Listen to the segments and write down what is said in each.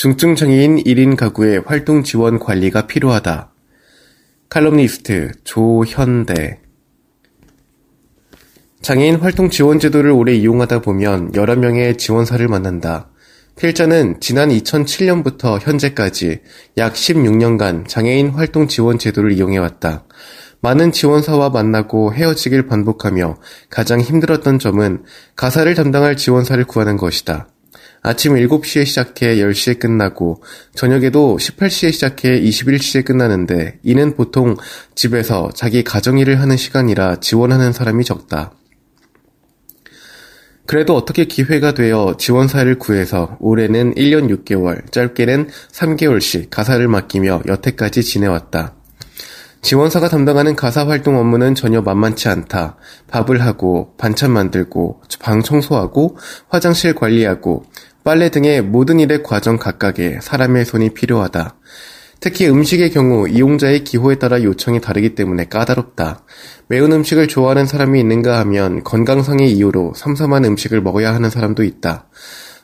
중증장애인 1인 가구의 활동 지원 관리가 필요하다. 칼럼니스트 조현대 장애인 활동 지원 제도를 오래 이용하다 보면 여러 명의 지원사를 만난다. 필자는 지난 2007년부터 현재까지 약 16년간 장애인 활동 지원 제도를 이용해왔다. 많은 지원사와 만나고 헤어지길 반복하며 가장 힘들었던 점은 가사를 담당할 지원사를 구하는 것이다. 아침 7시에 시작해 10시에 끝나고 저녁에도 18시에 시작해 21시에 끝나는데 이는 보통 집에서 자기 가정일을 하는 시간이라 지원하는 사람이 적다. 그래도 어떻게 기회가 되어 지원사를 구해서 오래는 1년 6개월, 짧게는 3개월씩 가사를 맡기며 여태까지 지내왔다. 지원사가 담당하는 가사 활동 업무는 전혀 만만치 않다. 밥을 하고, 반찬 만들고, 방 청소하고, 화장실 관리하고, 빨래 등의 모든 일의 과정 각각에 사람의 손이 필요하다. 특히 음식의 경우 이용자의 기호에 따라 요청이 다르기 때문에 까다롭다. 매운 음식을 좋아하는 사람이 있는가 하면 건강상의 이유로 삼삼한 음식을 먹어야 하는 사람도 있다.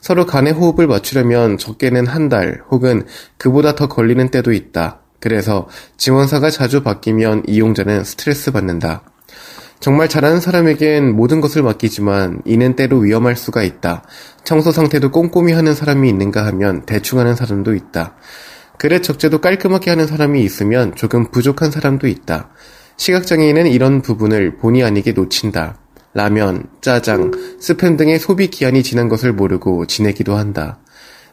서로 간의 호흡을 맞추려면 적게는 한 달 혹은 그보다 더 걸리는 때도 있다. 그래서 지원사가 자주 바뀌면 이용자는 스트레스 받는다. 정말 잘하는 사람에겐 모든 것을 맡기지만 이는 때로 위험할 수가 있다. 청소 상태도 꼼꼼히 하는 사람이 있는가 하면 대충 하는 사람도 있다. 그래 적재도 깔끔하게 하는 사람이 있으면 조금 부족한 사람도 있다. 시각장애인은 이런 부분을 본의 아니게 놓친다. 라면, 짜장, 스팸 등의 소비 기한이 지난 것을 모르고 지내기도 한다.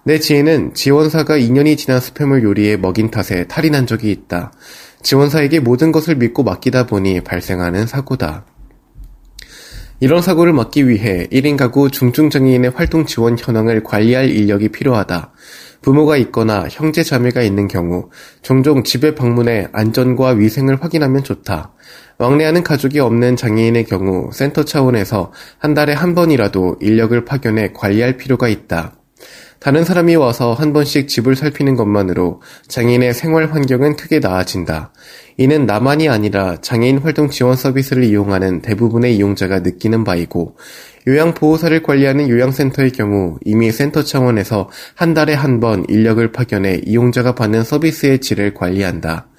내 지인은 지원사가 2년이 지난 스팸을 요리해 먹인 탓에 탈이 난 적이 있다. 지원사에게 모든 것을 믿고 맡기다 보니 발생하는 사고다. 이런 사고를 막기 위해 1인 가구 중증장애인의 활동 지원 현황을 관리할 인력이 필요하다. 부모가 있거나 형제 자매가 있는 경우 종종 집에 방문해 안전과 위생을 확인하면 좋다. 왕래하는 가족이 없는 장애인의 경우 센터 차원에서 한 달에 한 번이라도 인력을 파견해 관리할 필요가 있다. 다른 사람이 와서 한 번씩 집을 살피는 것만으로 장애인의 생활 환경은 크게 나아진다. 이는 나만이 아니라 장애인 활동 지원 서비스를 이용하는 대부분의 이용자가 느끼는 바이고, 요양보호사를 관리하는 요양센터의 경우 이미 센터 차원에서 한 달에 한 번 인력을 파견해 이용자가 받는 서비스의 질을 관리한다.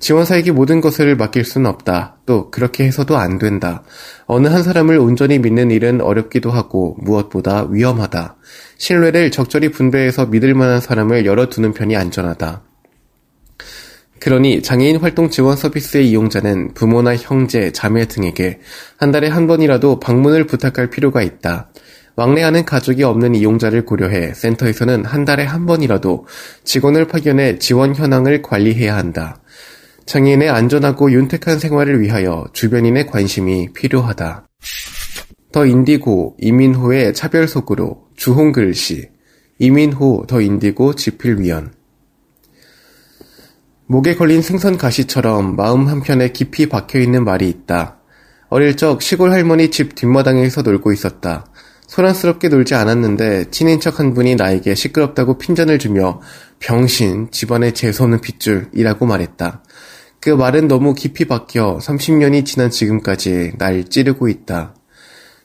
지원사에게 모든 것을 맡길 수는 없다. 또 그렇게 해서도 안 된다. 어느 한 사람을 온전히 믿는 일은 어렵기도 하고 무엇보다 위험하다. 신뢰를 적절히 분배해서 믿을 만한 사람을 열어두는 편이 안전하다. 그러니 장애인 활동 지원 서비스의 이용자는 부모나 형제, 자매 등에게 한 달에 한 번이라도 방문을 부탁할 필요가 있다. 왕래하는 가족이 없는 이용자를 고려해 센터에서는 한 달에 한 번이라도 직원을 파견해 지원 현황을 관리해야 한다. 장애인의 안전하고 윤택한 생활을 위하여 주변인의 관심이 필요하다. 더 인디고 이민호의 차별 속으로 주홍글 씨 이민호 더 인디고 지필위원 목에 걸린 생선 가시처럼 마음 한편에 깊이 박혀있는 말이 있다. 어릴 적 시골 할머니 집 뒷마당에서 놀고 있었다. 소란스럽게 놀지 않았는데 친인척 한 분이 나에게 시끄럽다고 핀잔을 주며 병신 집안의 재수 없는 핏줄이라고 말했다. 그 말은 너무 깊이 박혀 30년이 지난 지금까지 날 찌르고 있다.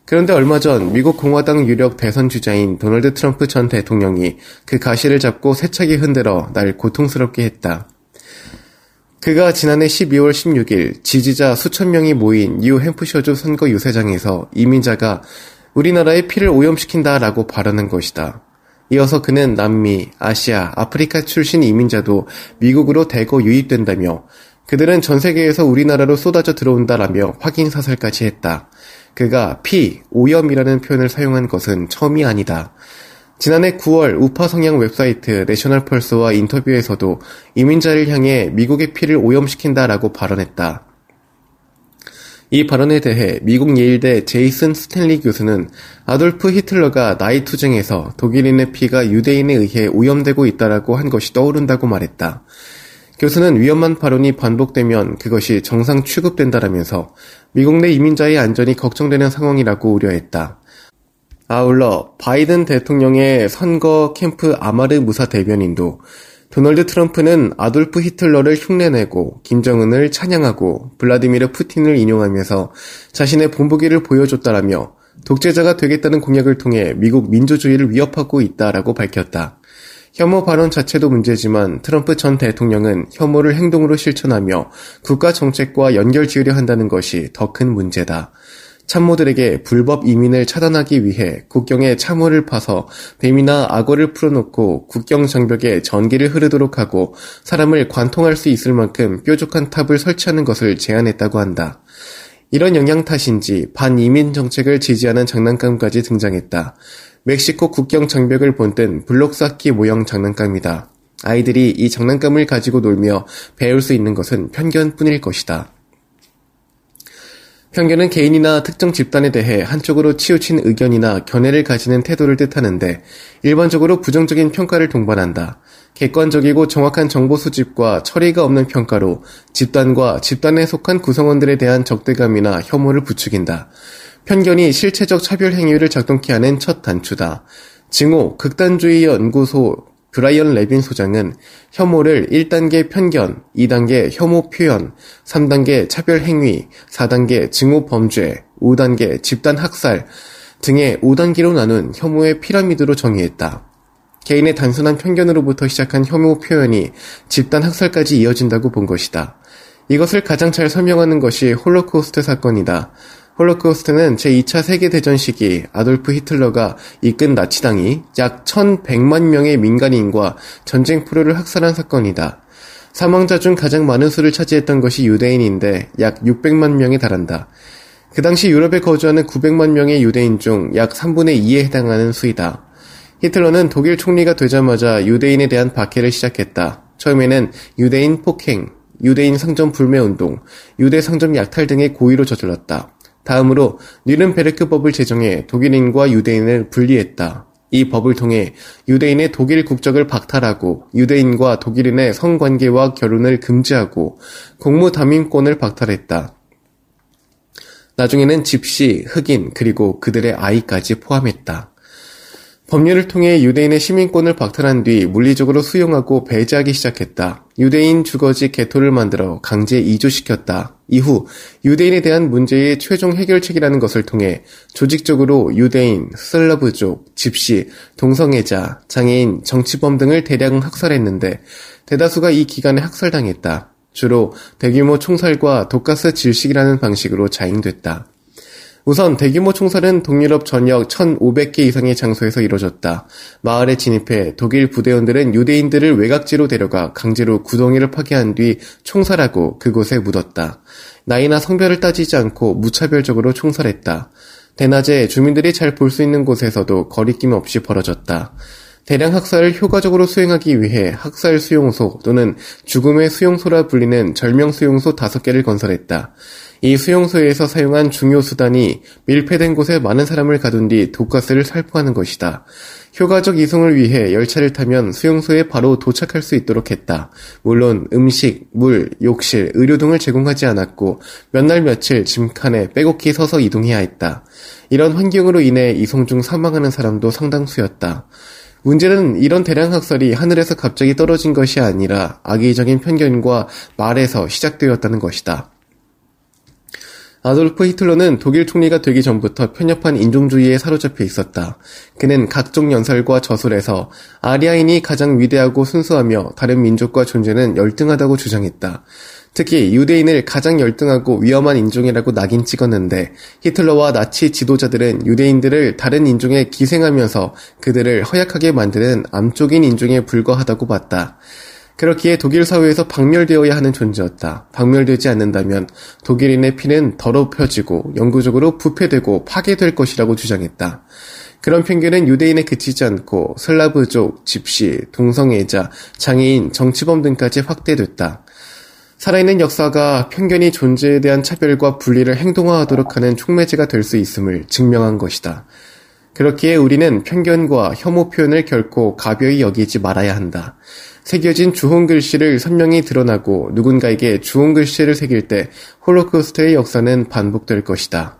그런데 얼마 전 미국 공화당 유력 대선 주자인 도널드 트럼프 전 대통령이 그 가시를 잡고 세차게 흔들어 날 고통스럽게 했다. 그가 지난해 12월 16일 지지자 수천 명이 모인 뉴 햄프셔주 선거 유세장에서 이민자가 우리나라의 피를 오염시킨다라고 발언한 것이다. 이어서 그는 남미, 아시아, 아프리카 출신 이민자도 미국으로 대거 유입된다며 그들은 전 세계에서 우리나라로 쏟아져 들어온다라며 확인 사살까지 했다. 그가 피, 오염이라는 표현을 사용한 것은 처음이 아니다. 지난해 9월 우파 성향 웹사이트 내셔널 펄스와 인터뷰에서도 이민자를 향해 미국의 피를 오염시킨다라고 발언했다. 이 발언에 대해 미국 예일대 제이슨 스탠리 교수는 아돌프 히틀러가 나이 투쟁에서 독일인의 피가 유대인에 의해 오염되고 있다라고 한 것이 떠오른다고 말했다. 교수는 위험한 발언이 반복되면 그것이 정상 취급된다라면서 미국 내 이민자의 안전이 걱정되는 상황이라고 우려했다. 아울러 바이든 대통령의 선거 캠프 아마르 무사 대변인도 도널드 트럼프는 아돌프 히틀러를 흉내내고 김정은을 찬양하고 블라디미르 푸틴을 인용하면서 자신의 본보기를 보여줬다라며 독재자가 되겠다는 공약을 통해 미국 민주주의를 위협하고 있다라고 밝혔다. 혐오 발언 자체도 문제지만 트럼프 전 대통령은 혐오를 행동으로 실천하며 국가 정책과 연결 지으려 한다는 것이 더 큰 문제다. 참모들에게 불법 이민을 차단하기 위해 국경에 참호를 파서 뱀이나 악어를 풀어놓고 국경 장벽에 전기를 흐르도록 하고 사람을 관통할 수 있을 만큼 뾰족한 탑을 설치하는 것을 제안했다고 한다. 이런 영향 탓인지 반이민 정책을 지지하는 장난감까지 등장했다. 멕시코 국경 장벽을 본뜬 블록 쌓기 모형 장난감이다. 아이들이 이 장난감을 가지고 놀며 배울 수 있는 것은 편견뿐일 것이다. 편견은 개인이나 특정 집단에 대해 한쪽으로 치우친 의견이나 견해를 가지는 태도를 뜻하는데 일반적으로 부정적인 평가를 동반한다. 객관적이고 정확한 정보 수집과 처리가 없는 평가로 집단과 집단에 속한 구성원들에 대한 적대감이나 혐오를 부추긴다. 편견이 실체적 차별 행위를 작동케 하는 첫 단추다. 증오 극단주의 연구소 브라이언 레빈 소장은 혐오를 1단계 편견, 2단계 혐오 표현, 3단계 차별 행위, 4단계 증오 범죄, 5단계 집단 학살 등의 5단계로 나눈 혐오의 피라미드로 정의했다. 개인의 단순한 편견으로부터 시작한 혐오 표현이 집단 학살까지 이어진다고 본 것이다. 이것을 가장 잘 설명하는 것이 홀로코스트 사건이다. 홀로코스트는 제2차 세계대전 시기 아돌프 히틀러가 이끈 나치당이 약 1100만 명의 민간인과 전쟁 포로를 학살한 사건이다. 사망자 중 가장 많은 수를 차지했던 것이 유대인인데 약 600만 명에 달한다. 그 당시 유럽에 거주하는 900만 명의 유대인 중 약 3분의 2에 해당하는 수이다. 히틀러는 독일 총리가 되자마자 유대인에 대한 박해를 시작했다. 처음에는 유대인 폭행, 유대인 상점 불매 운동, 유대 상점 약탈 등의 고의로 저질렀다. 다음으로 뉘른베르크법을 제정해 독일인과 유대인을 분리했다. 이 법을 통해 유대인의 독일 국적을 박탈하고 유대인과 독일인의 성관계와 결혼을 금지하고 공무 담임권을 박탈했다. 나중에는 집시, 흑인, 그리고 그들의 아이까지 포함했다. 법률을 통해 유대인의 시민권을 박탈한 뒤 물리적으로 수용하고 배제하기 시작했다. 유대인 주거지 개토를 만들어 강제 이주시켰다. 이후 유대인에 대한 문제의 최종 해결책이라는 것을 통해 조직적으로 유대인, 슬러브족, 집시, 동성애자, 장애인, 정치범 등을 대량 학살했는데 대다수가 이 기간에 학살당했다. 주로 대규모 총살과 독가스 질식이라는 방식으로 자행됐다. 우선 대규모 총살은 동유럽 전역 1,500개 이상의 장소에서 이뤄졌다. 마을에 진입해 독일 부대원들은 유대인들을 외곽지로 데려가 강제로 구덩이를 파괴한 뒤 총살하고 그곳에 묻었다. 나이나 성별을 따지지 않고 무차별적으로 총살했다. 대낮에 주민들이 잘 볼 수 있는 곳에서도 거리낌 없이 벌어졌다. 대량 학살을 효과적으로 수행하기 위해 학살 수용소 또는 죽음의 수용소라 불리는 절명 수용소 5개를 건설했다. 이 수용소에서 사용한 중요 수단이 밀폐된 곳에 많은 사람을 가둔 뒤 독가스를 살포하는 것이다. 효과적 이송을 위해 열차를 타면 수용소에 바로 도착할 수 있도록 했다. 물론 음식, 물, 욕실, 의료 등을 제공하지 않았고 몇 날 며칠 짐칸에 빼곡히 서서 이동해야 했다. 이런 환경으로 인해 이송 중 사망하는 사람도 상당수였다. 문제는 이런 대량 학살이 하늘에서 갑자기 떨어진 것이 아니라 악의적인 편견과 말에서 시작되었다는 것이다. 아돌프 히틀러는 독일 총리가 되기 전부터 편협한 인종주의에 사로잡혀 있었다. 그는 각종 연설과 저술에서 아리아인이 가장 위대하고 순수하며 다른 민족과 존재는 열등하다고 주장했다. 특히 유대인을 가장 열등하고 위험한 인종이라고 낙인 찍었는데 히틀러와 나치 지도자들은 유대인들을 다른 인종에 기생하면서 그들을 허약하게 만드는 암쪽인 인종에 불과하다고 봤다. 그렇기에 독일 사회에서 박멸되어야 하는 존재였다. 박멸되지 않는다면 독일인의 피는 더럽혀지고 영구적으로 부패되고 파괴될 것이라고 주장했다. 그런 편견은 유대인에 그치지 않고 슬라브족, 집시, 동성애자, 장애인, 정치범 등까지 확대됐다. 살아있는 역사가 편견이 존재에 대한 차별과 분리를 행동화하도록 하는 촉매제가 될 수 있음을 증명한 것이다. 그렇기에 우리는 편견과 혐오 표현을 결코 가벼이 여기지 말아야 한다. 새겨진 주홍 글씨를 선명히 드러나고 누군가에게 주홍 글씨를 새길 때 홀로코스트의 역사는 반복될 것이다.